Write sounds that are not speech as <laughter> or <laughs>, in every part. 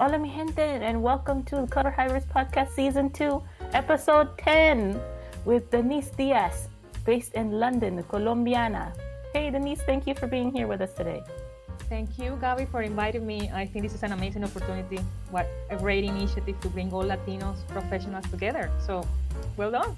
Hola, mi gente, and welcome to the Clever Hybrids Podcast Season 2, Episode 10, with Denisse Diaz, based in London, Colombiana. Hey, Denisse, thank you for being here with us today. Thank you, Gabby, for inviting me. I think this is an amazing opportunity. What a great initiative to bring all Latinos professionals together. So, well done.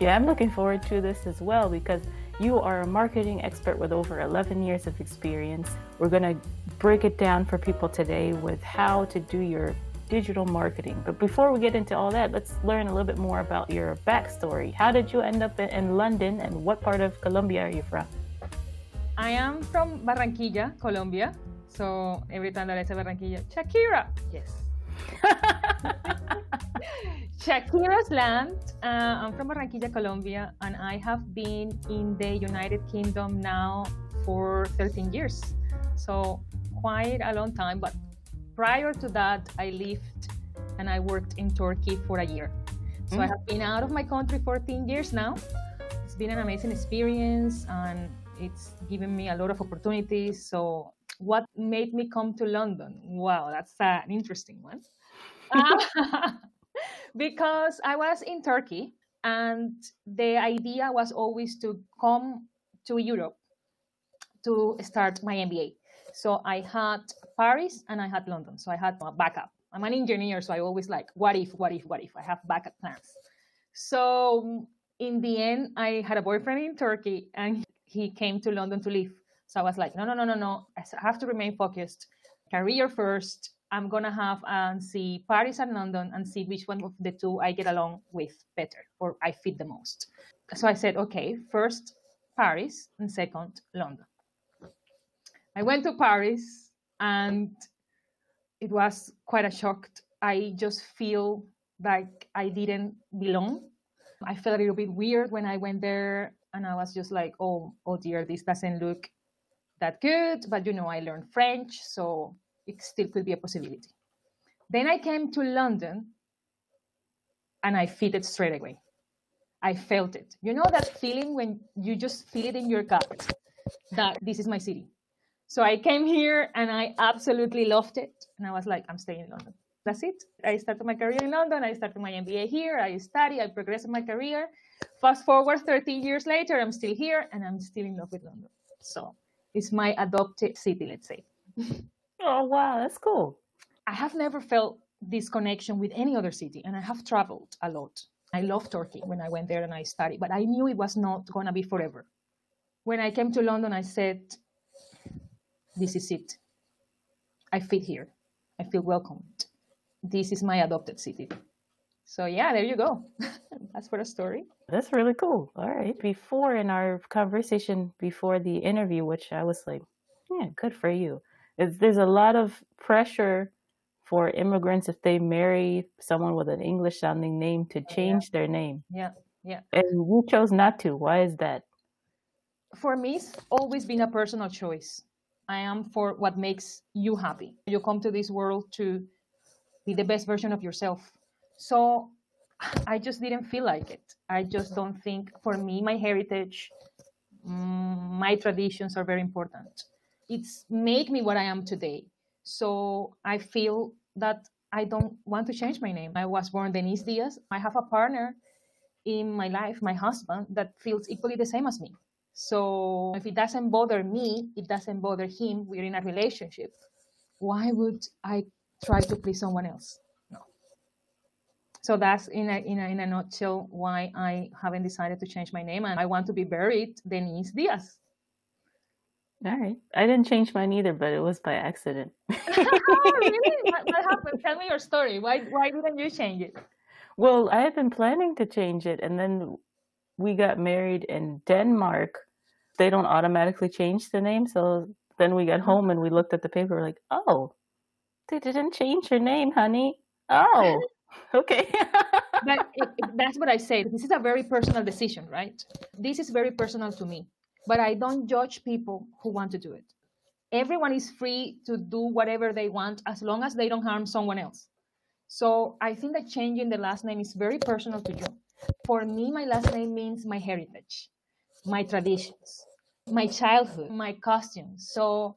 Yeah, I'm looking forward to this as well because you are a marketing expert with over 11 years of experience. We're going to break it down for people today with how to do your digital marketing. But before we get into all that, let's learn a little bit more about your backstory. How did you end up in London and what part of Colombia are you from? I am from Barranquilla, Colombia. So every time that I say Barranquilla, Shakira. Yes. <laughs> <laughs> Shakira's land. Uh, I'm from Barranquilla, Colombia, and I have been in the United Kingdom now for 13 years. So quite a long time. But prior to that, I lived and I worked in Turkey for a year. So mm. I have been out of my country 14 years now. It's been an amazing experience and it's given me a lot of opportunities. So what made me come to London? Wow, that's an interesting one. <laughs> because I was in Turkey and the idea was always to come to Europe to start my MBA. So I had Paris and I had London. So I had my backup. I'm an engineer, so I always like, what if, what if, what if? I have backup plans. So in the end, I had a boyfriend in Turkey and he came to London to live. So I was like, no, no, no, no, no. I have to remain focused. Career first. I'm gonna have and see Paris and London and see which one of the two I get along with better or I fit the most. So I said, okay, first Paris and second London. I went to Paris and it was quite a shock. I just feel like I didn't belong. I felt a little bit weird when I went there and I was just like, oh, oh dear, this doesn't look that good. But you know, I learned French, so it still could be a possibility. Then I came to London and I fitted straight away. I felt it. You know that feeling when you just feel it in your gut that this is my city. So I came here and I absolutely loved it. And I was like, I'm staying in London. That's it. I started my career in London. I started my MBA here. I study. I progress in my career. Fast forward 13 years later, I'm still here and I'm still in love with London. So it's my adopted city, let's say. <laughs> oh, wow. That's cool. I have never felt this connection with any other city and I have traveled a lot. I love Turkey when I went there and I studied, but I knew it was not going to be forever. When I came to London, I said, this is it. I fit here. I feel welcomed. This is my adopted city. So yeah, there you go. <laughs> That's for the story. That's really cool. All right. Before in our conversation before the interview, which I was like, yeah, good for you. Is there's a lot of pressure for immigrants if they marry someone with an English sounding name to change yeah. their name. Yeah. Yeah. And you chose not to. Why is that? For me, it's always been a personal choice. I am for what makes you happy. You come to this world to be the best version of yourself. So I just didn't feel like it. I just don't think, for me, my heritage, mm, my traditions are very important. It's made me what I am today. So I feel that I don't want to change my name. I was born Denisse Diaz. I have a partner in my life, my husband, that feels equally the same as me. So if it doesn't bother me, it doesn't bother him, we're in a relationship. Why would I try to please someone else? No. So that's in a, in a, in a nutshell why I haven't decided to change my name and I want to be buried Denisse Diaz. All right. I didn't change mine either, but it was by accident. <laughs> oh, really? What, what, happened? Tell me your story. Why why didn't you change it? Well, I had been planning to change it, and then we got married in Denmark, they don't automatically change the name. So then we got home and we looked at the paper, we're like, oh, they didn't change your name, honey. Oh, <laughs> okay. it, that's what I say. This is a very personal decision, right? This is very personal to me, but I don't judge people who want to do it. Everyone is free to do whatever they want as long as they don't harm someone else. So I think that changing the last name is very personal to you. For me, my last name means my heritage, my traditions, my childhood, my costumes. So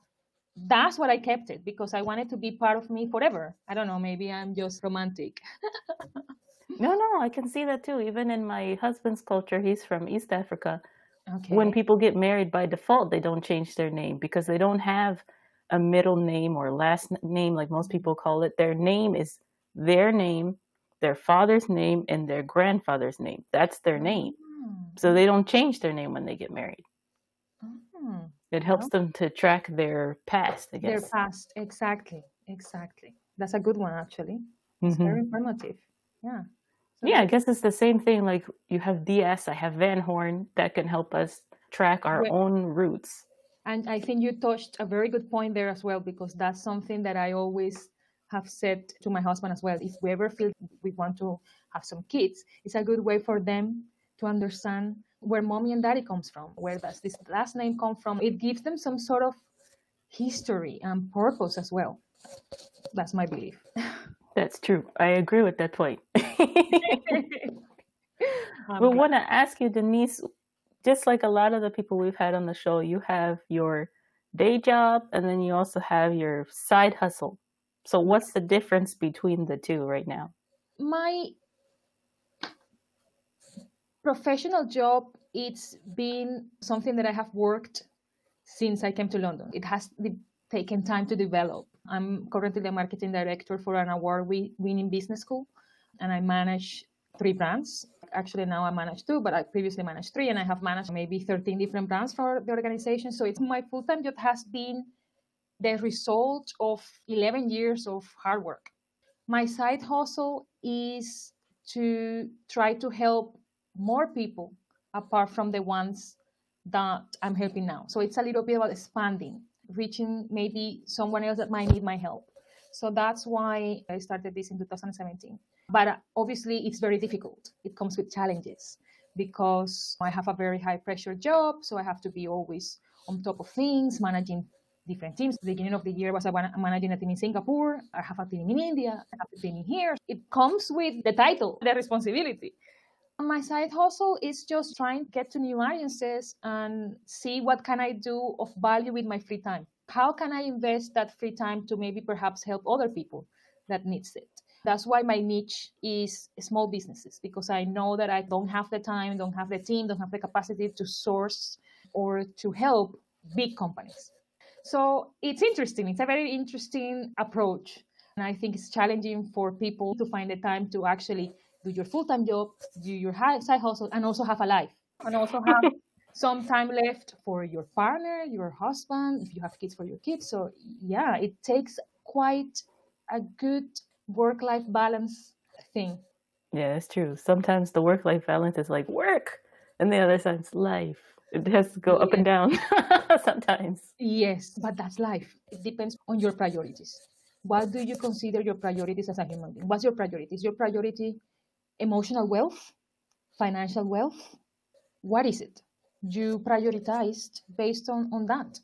that's what I kept it because I wanted to be part of me forever. I don't know, maybe I'm just romantic. <laughs> no, no, I can see that too. Even in my husband's culture, he's from East Africa. Okay. When people get married by default, they don't change their name because they don't have a middle name or last name like most people call it. Their name is their name, their father's name, and their grandfather's name. That's their name. Oh. So they don't change their name when they get married. Oh. It helps them to track their past, I Their past, exactly, exactly. That's a good one, actually. It's Mhm. very informative. Yeah. Yeah, I guess it's the same thing. Like you have DS, I have Van Horn that can help us track our Well- own roots. And I think you touched a very good point there as well, because that's something that I always have said to my husband as well. If we ever feel we want to have some kids, it's a good way for them to understand where mommy and daddy comes from, where does this last name come from. It gives them some sort of history and purpose as well. That's my belief. <laughs> That's true. I agree with that point. <laughs> We want to ask you, Denisse, just like a lot of the people we've had on the show, you have your day job and then you also have your side hustle. So, what's the difference between the two right now? my professional job it's been something that i have worked since i came to london it has taken time to develop i'm currently the marketing director for an award winning business school and i manage three brands. Actually now i manage two but i previously managed three and i have managed maybe 13 different brands for the organization. So it's my full-time job has been the result of 11 years of hard work. My side hustle is to try to help more people apart from the ones that I'm helping now. So it's a little bit about expanding, reaching maybe someone else that might need my help. So that's why I started this in 2017. But uh, obviously, it's very difficult. It comes with challenges because I have a very high pressure job. So I have to be always on top of things, managing different teams. The beginning of the year was I was managing a team in Singapore. I have a team in India. I have a team in here. It comes with the title, the responsibility. My side hustle is just trying to get to new audiences and see what can I do of value with my free time. How can I invest that free time to maybe perhaps help other people that needs it? That's why my niche is small businesses because I know that I don't have the time, don't have the team, don't have the capacity to source or to help big companies. So it's interesting. It's a very interesting approach. And I think it's challenging for people to find the time to actually do your full time job, do your side hustle, and also have a life. And also have <laughs> some time left for your partner, your husband, if you have kids for your kids. So, yeah, it takes quite a good work life balance thing. Yeah, that's true. Sometimes the work life balance is like work, and the other side's life. It has to go up and down <laughs> sometimes. Yes, but that's life. It depends on your priorities. What do you consider your priorities as a human being? What's your priority? Is your priority emotional wealth, financial wealth? What is it? You prioritized based on, on that.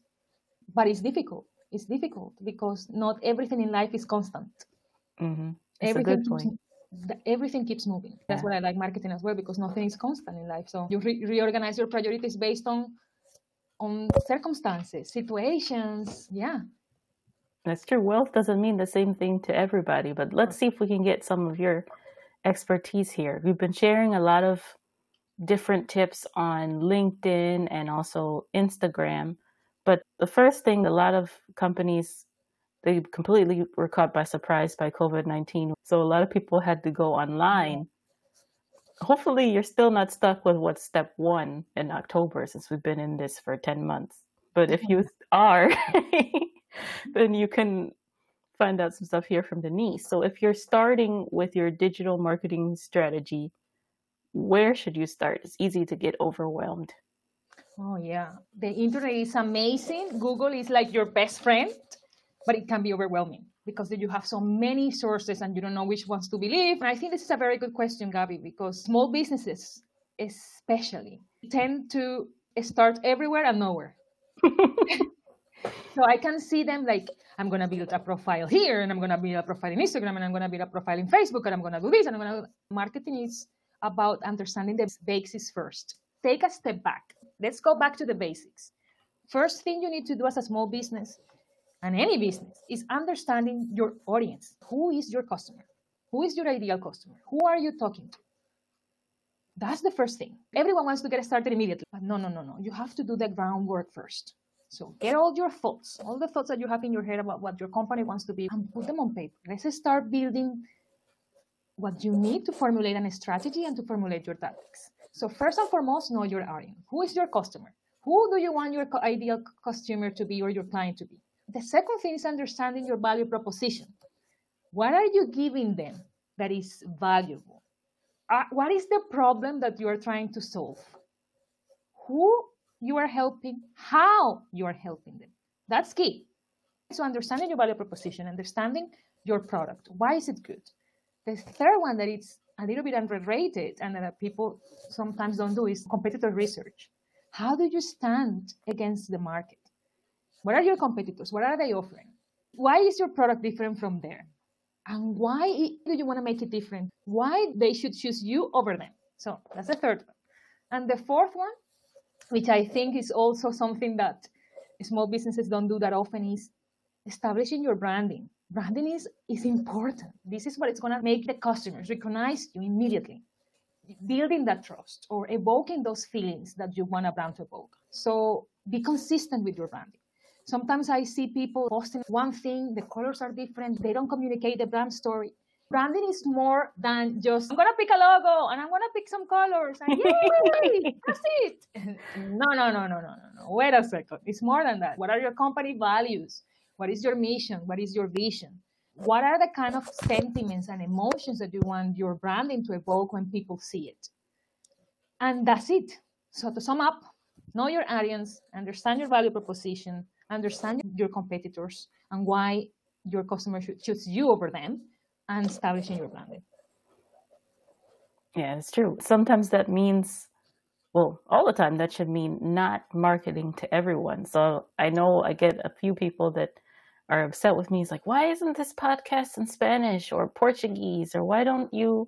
But it's difficult. It's difficult because not everything in life is constant. Mm-hmm. Everything good keeps, point. everything keeps moving. That's Yeah. what I like marketing as well because nothing is constant in life. So you re- reorganize your priorities based on on circumstances, situations. Yeah. That's true. Wealth doesn't mean the same thing to everybody, but let's see if we can get some of your expertise here. We've been sharing a lot of different tips on LinkedIn and also Instagram. But the first thing, a lot of companies, they completely were caught by surprise by COVID 19. So a lot of people had to go online. Hopefully, you're still not stuck with what's step one in October since we've been in this for 10 months. But if you <laughs> are, <laughs> then you can find out some stuff here from Denisse. So if you're starting with your digital marketing strategy, where should you start? It's easy to get overwhelmed. Oh yeah. The internet is amazing. Google is like your best friend, but it can be overwhelming because you have so many sources and you don't know which ones to believe. And I think this is a very good question, Gabby, because small businesses especially tend to start everywhere and nowhere. <laughs> so I can see them like I'm gonna build a profile here, and I'm gonna build a profile in Instagram, and I'm gonna build a profile in Facebook, and I'm gonna do this, and I'm gonna. Marketing is about understanding the basics first. Take a step back. Let's go back to the basics. First thing you need to do as a small business, and any business is understanding your audience. Who is your customer? Who is your ideal customer? Who are you talking to? That's the first thing. Everyone wants to get started immediately. But no, no, no, no. You have to do the groundwork first. So get all your thoughts, all the thoughts that you have in your head about what your company wants to be, and put them on paper. Let's start building what you need to formulate a strategy and to formulate your tactics. So first and foremost, know your audience. Who is your customer? Who do you want your ideal customer to be or your client to be? The second thing is understanding your value proposition. What are you giving them that is valuable? Uh, what is the problem that you are trying to solve? Who you are helping, how you are helping them. That's key. So understanding your value proposition, understanding your product. Why is it good? The third one that it's a little bit underrated and that people sometimes don't do is competitor research. How do you stand against the market? What are your competitors? What are they offering? Why is your product different from there? And why do you want to make it different? Why they should choose you over them? So that's the third one. And the fourth one, which I think is also something that small businesses don't do that often, is establishing your branding. Branding is, is important. This is what it's going to make the customers recognize you immediately. Building that trust or evoking those feelings that you want a brand to evoke. So be consistent with your branding. Sometimes I see people posting one thing, the colors are different, they don't communicate the brand story. Branding is more than just, I'm gonna pick a logo and I'm gonna pick some colors and yay, <laughs> that's it. No, no, no, no, no, no, no. Wait a second. It's more than that. What are your company values? What is your mission? What is your vision? What are the kind of sentiments and emotions that you want your branding to evoke when people see it? And that's it. So to sum up, know your audience, understand your value proposition, understand your competitors and why your customer should choose you over them and establishing your branding. Yeah, it's true. Sometimes that means, well, all the time that should mean not marketing to everyone. So I know I get a few people that are upset with me. It's like, why isn't this podcast in Spanish or Portuguese? Or why don't you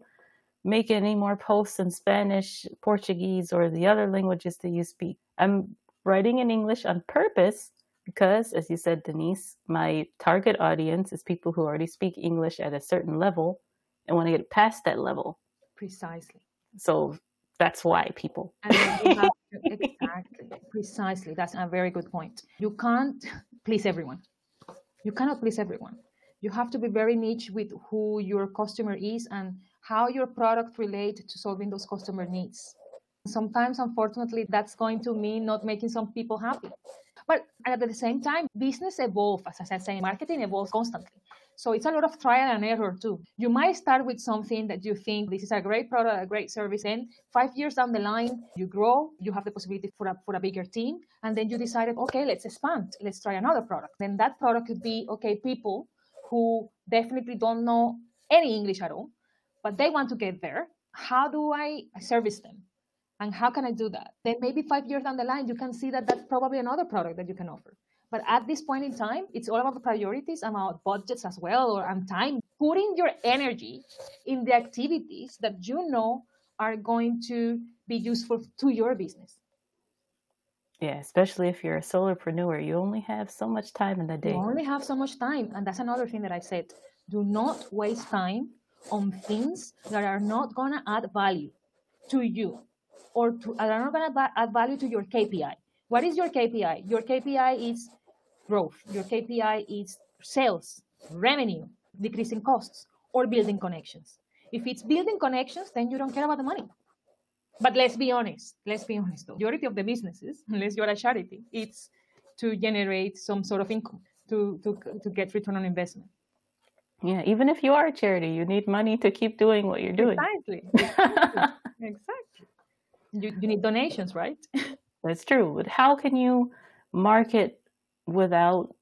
make any more posts in Spanish, Portuguese, or the other languages that you speak? I'm writing in English on purpose because, as you said, Denisse, my target audience is people who already speak English at a certain level and want to get past that level. Precisely. So that's why people. <laughs> exactly. Precisely. That's a very good point. You can't <laughs> please everyone. You cannot please everyone. You have to be very niche with who your customer is and how your product relates to solving those customer needs. Sometimes, unfortunately, that's going to mean not making some people happy. But at the same time, business evolves, as I said, marketing evolves constantly. So it's a lot of trial and error too. You might start with something that you think this is a great product, a great service, and five years down the line, you grow, you have the possibility for a, for a bigger team, and then you decided, okay, let's expand, let's try another product. Then that product could be, okay, people who definitely don't know any English at all, but they want to get there. How do I service them? And how can I do that? Then maybe five years down the line, you can see that that's probably another product that you can offer. But at this point in time, it's all about the priorities, about budgets as well, or and time. Putting your energy in the activities that you know are going to be useful to your business. Yeah, especially if you're a solopreneur, you only have so much time in the day. You only have so much time. And that's another thing that I said. Do not waste time on things that are not going to add value to you or to, are not going to add value to your KPI. What is your KPI? Your KPI is growth. Your KPI is sales, revenue, decreasing costs, or building connections. If it's building connections, then you don't care about the money. But let's be honest. Let's be honest. The majority of the businesses, <laughs> unless you're a charity, it's to generate some sort of income to, to, to get return on investment. Yeah, even if you are a charity, you need money to keep doing what you're doing. <laughs> Exactly. Exactly. You, you need donations, right? <laughs> That's true. But how can you market without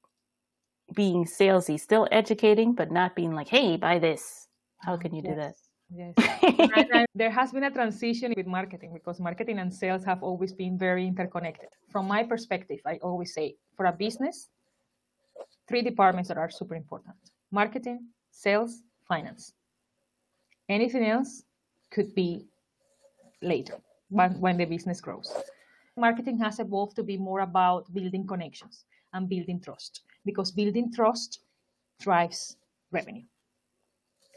being salesy? Still educating, but not being like, hey, buy this. How ah, can you yes. do that? Yes. and, <laughs> and there has been a transition with marketing because marketing and sales have always been very interconnected. From my perspective, I always say for a business, three departments that are super important marketing, sales, finance. Anything else could be later when, when the business grows. Marketing has evolved to be more about building connections. and building trust because building trust drives revenue.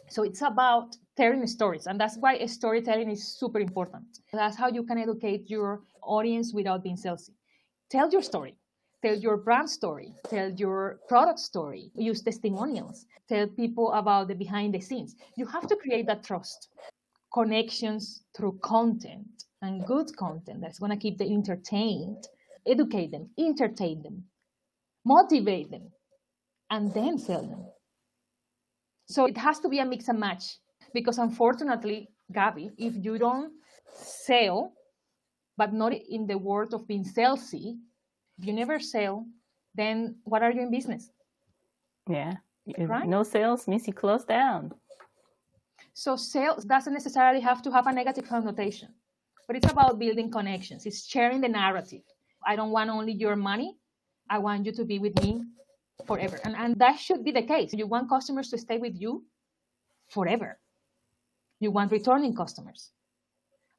So it's about telling stories, and that's why storytelling is super important. That's how you can educate your audience without being salesy. Tell your story, tell your brand story, tell your product story, use testimonials, tell people about the behind the scenes. You have to create that trust, connections through content and good content that's going to keep them entertained, educate them, entertain them, motivate them, and then sell them. So it has to be a mix and match because unfortunately, Gabby, if you don't sell, but not in the world of being salesy, if you never sell, then what are you in business? Yeah. Right? No sales means you close down. So sales doesn't necessarily have to have a negative connotation, but it's about building connections. It's sharing the narrative. I don't want only your money. I want you to be with me forever. And, and that should be the case. You want customers to stay with you forever. You want returning customers.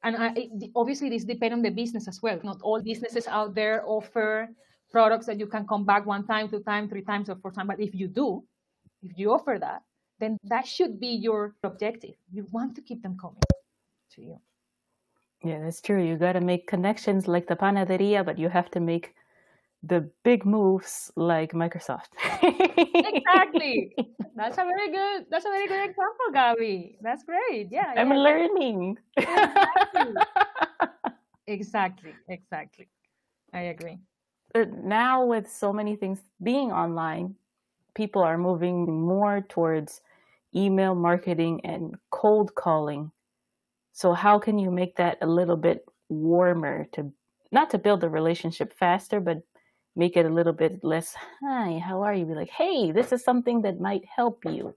And I, obviously, this depends on the business as well. Not all businesses out there offer products that you can come back one time, two times, three times, or four times. But if you do, if you offer that, then that should be your objective. You want to keep them coming to you. Yeah, that's true. You got to make connections like the panaderia, but you have to make the big moves like Microsoft. exactly. <laughs> That's a very good. That's a very good example, Gabby. That's great. Yeah. I'm yeah. learning. Exactly. <laughs> exactly. Exactly. I agree. But now, with so many things being online, people are moving more towards email marketing and cold calling. So, how can you make that a little bit warmer to not to build a relationship faster, but make it a little bit less, hi, how are you? Be like, hey, this is something that might help you.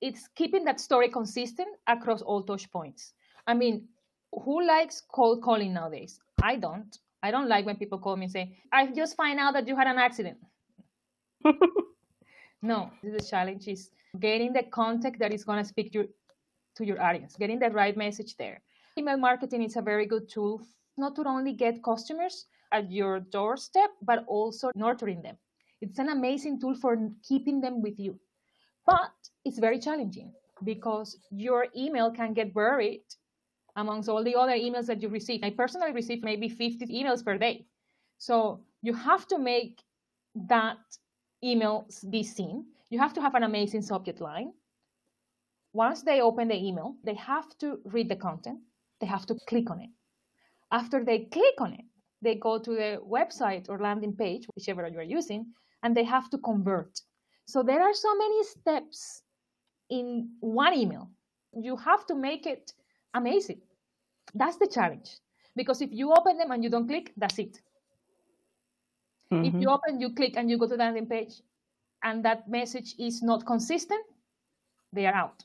It's keeping that story consistent across all touch points. I mean, who likes cold calling nowadays? I don't. I don't like when people call me and say, I just find out that you had an accident. <laughs> no, the challenge is getting the contact that is going to speak to, to your audience, getting the right message there. Email marketing is a very good tool not to only get customers, at your doorstep, but also nurturing them. It's an amazing tool for keeping them with you. But it's very challenging because your email can get buried amongst all the other emails that you receive. I personally receive maybe 50 emails per day. So you have to make that email be seen. You have to have an amazing subject line. Once they open the email, they have to read the content, they have to click on it. After they click on it, they go to the website or landing page, whichever you are using, and they have to convert. So there are so many steps in one email. You have to make it amazing. That's the challenge. Because if you open them and you don't click, that's it. Mm-hmm. If you open, you click, and you go to the landing page, and that message is not consistent, they are out.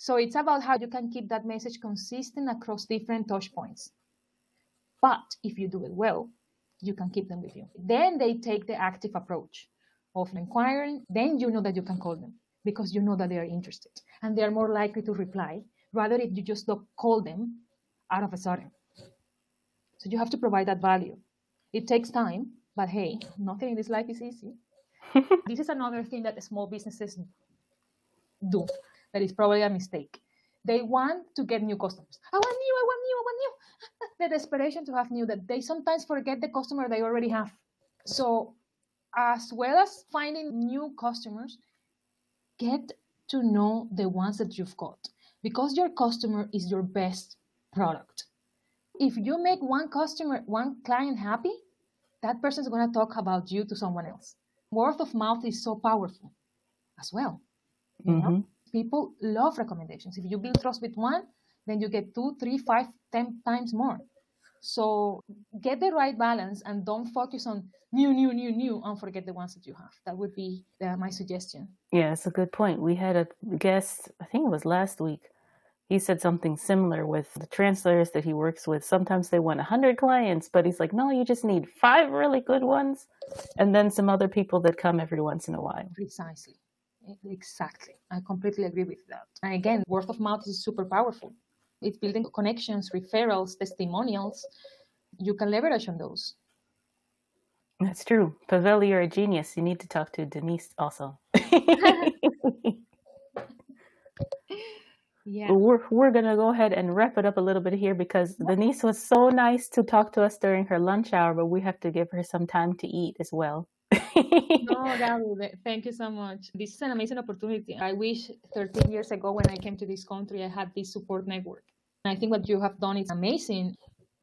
So it's about how you can keep that message consistent across different touch points. But if you do it well, you can keep them with you. Then they take the active approach of inquiring. Then you know that you can call them because you know that they are interested and they are more likely to reply rather if you just don't call them out of a sudden. So you have to provide that value. It takes time, but hey, nothing in this life is easy. <laughs> this is another thing that small businesses do that is probably a mistake. They want to get new customers. I want new, I want new, I want new <laughs> the desperation to have new that they sometimes forget the customer they already have. So, as well as finding new customers, get to know the ones that you've got because your customer is your best product. If you make one customer, one client happy, that person is going to talk about you to someone else. Word of mouth is so powerful as well. Mm-hmm. People love recommendations. If you build trust with one, then you get two, three, five, ten times more. So get the right balance and don't focus on new, new, new, new, and forget the ones that you have. That would be uh, my suggestion. Yeah, it's a good point. We had a guest, I think it was last week. He said something similar with the translators that he works with. Sometimes they want 100 clients, but he's like, no, you just need five really good ones, and then some other people that come every once in a while. Precisely. Exactly. I completely agree with that. And again, word of mouth is super powerful. It's building connections, referrals, testimonials. You can leverage on those. That's true. Pavel, you're a genius. You need to talk to Denisse also. <laughs> <laughs> yeah. We're, we're going to go ahead and wrap it up a little bit here because Denisse was so nice to talk to us during her lunch hour, but we have to give her some time to eat as well. No, Gabby, thank you so much. This is an amazing opportunity. I wish 13 years ago when I came to this country, I had this support network. And I think what you have done is amazing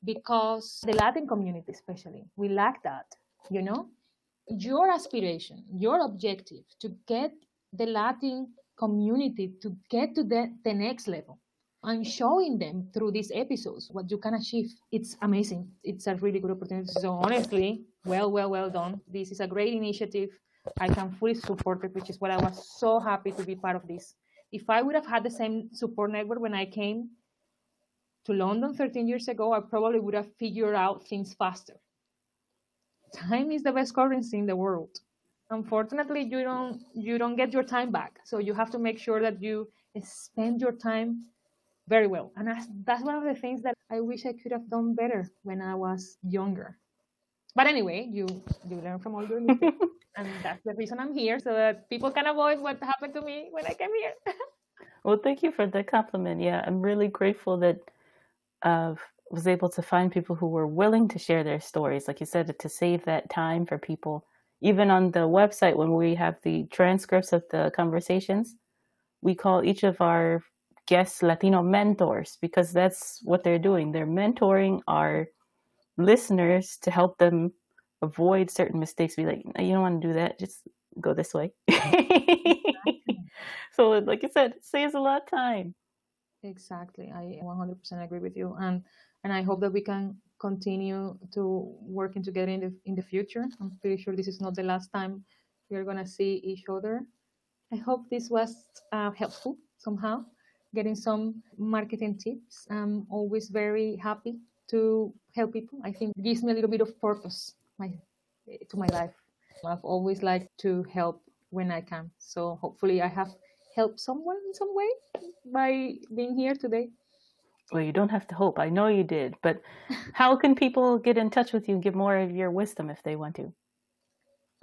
because the Latin community, especially, we lack that, you know? Your aspiration, your objective to get the Latin community to get to the, the next level and showing them through these episodes what you can achieve. It's amazing. It's a really good opportunity. So honestly, well, well, well done. This is a great initiative. I can fully support it, which is what I was so happy to be part of this. If I would have had the same support network when I came to London 13 years ago, I probably would have figured out things faster. Time is the best currency in the world. Unfortunately, you don't you don't get your time back. So you have to make sure that you spend your time very well. And that's, that's one of the things that I wish I could have done better when I was younger. But anyway, you you learn from all your mistakes, <laughs> and that's the reason I'm here, so that people can avoid what happened to me when I came here. <laughs> well, thank you for the compliment. Yeah, I'm really grateful that uh, was able to find people who were willing to share their stories, like you said, to save that time for people. Even on the website, when we have the transcripts of the conversations, we call each of our guests Latino mentors because that's what they're doing. They're mentoring our listeners to help them avoid certain mistakes. Be like, you don't want to do that. Just go this way. <laughs> so, like you said, saves a lot of time. Exactly. I 100% agree with you. And and I hope that we can continue to working together in the in the future. I'm pretty sure this is not the last time we're gonna see each other. I hope this was uh, helpful somehow, getting some marketing tips. I'm always very happy to help people. I think gives me a little bit of purpose my, to my life. I've always liked to help when I can. So hopefully I have helped someone in some way by being here today. Well, you don't have to hope. I know you did. But <laughs> how can people get in touch with you and give more of your wisdom if they want to?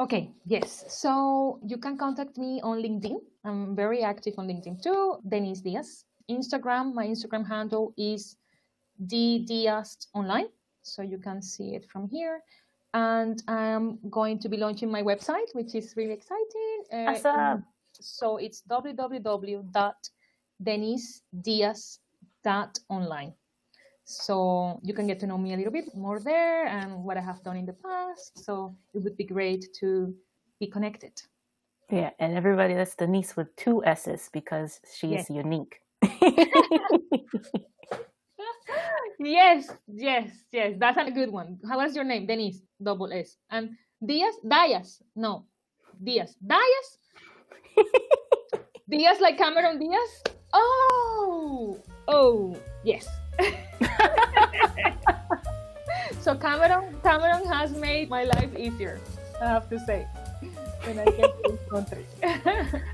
Okay, yes. So you can contact me on LinkedIn. I'm very active on LinkedIn too. Denisse Diaz. Instagram, my Instagram handle is D Diaz Online. So you can see it from here. And I'm going to be launching my website, which is really exciting. Uh, awesome. So it's www.denissediaz.online. So you can get to know me a little bit more there and what I have done in the past. So it would be great to be connected. Yeah, and everybody, that's Denisse with two S's because she yes. is unique. <laughs> <laughs> yes, yes, yes. That's a good one. How was your name? Denisse, double S. And Diaz, Diaz. No, Diaz. Diaz? Diaz like Cameron Diaz? Oh, oh, yes. <laughs> so Cameron, Cameron has made my life easier. I have to say when I get to this country. <laughs>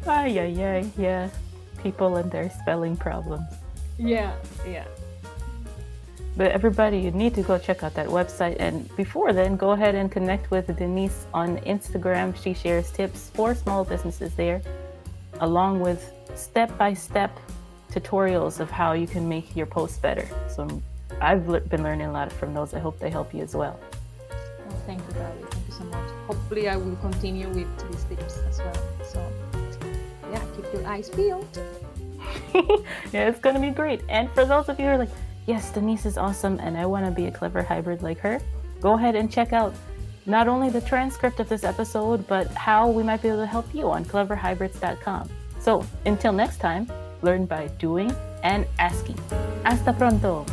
ay, ay, ay, yeah. People and their spelling problems. Yeah, yeah. But everybody, you need to go check out that website. And before then, go ahead and connect with Denisse on Instagram. She shares tips for small businesses there, along with step by step tutorials of how you can make your posts better. So I've been learning a lot from those. I hope they help you as well. Oh, thank you, Gabby. Thank you so much. Hopefully, I will continue with these tips as well. So, yeah, keep your eyes peeled. <laughs> yeah, it's going to be great. And for those of you who are like, yes, Denisse is awesome and I want to be a clever hybrid like her, go ahead and check out not only the transcript of this episode, but how we might be able to help you on cleverhybrids.com. So until next time, learn by doing and asking. Hasta pronto!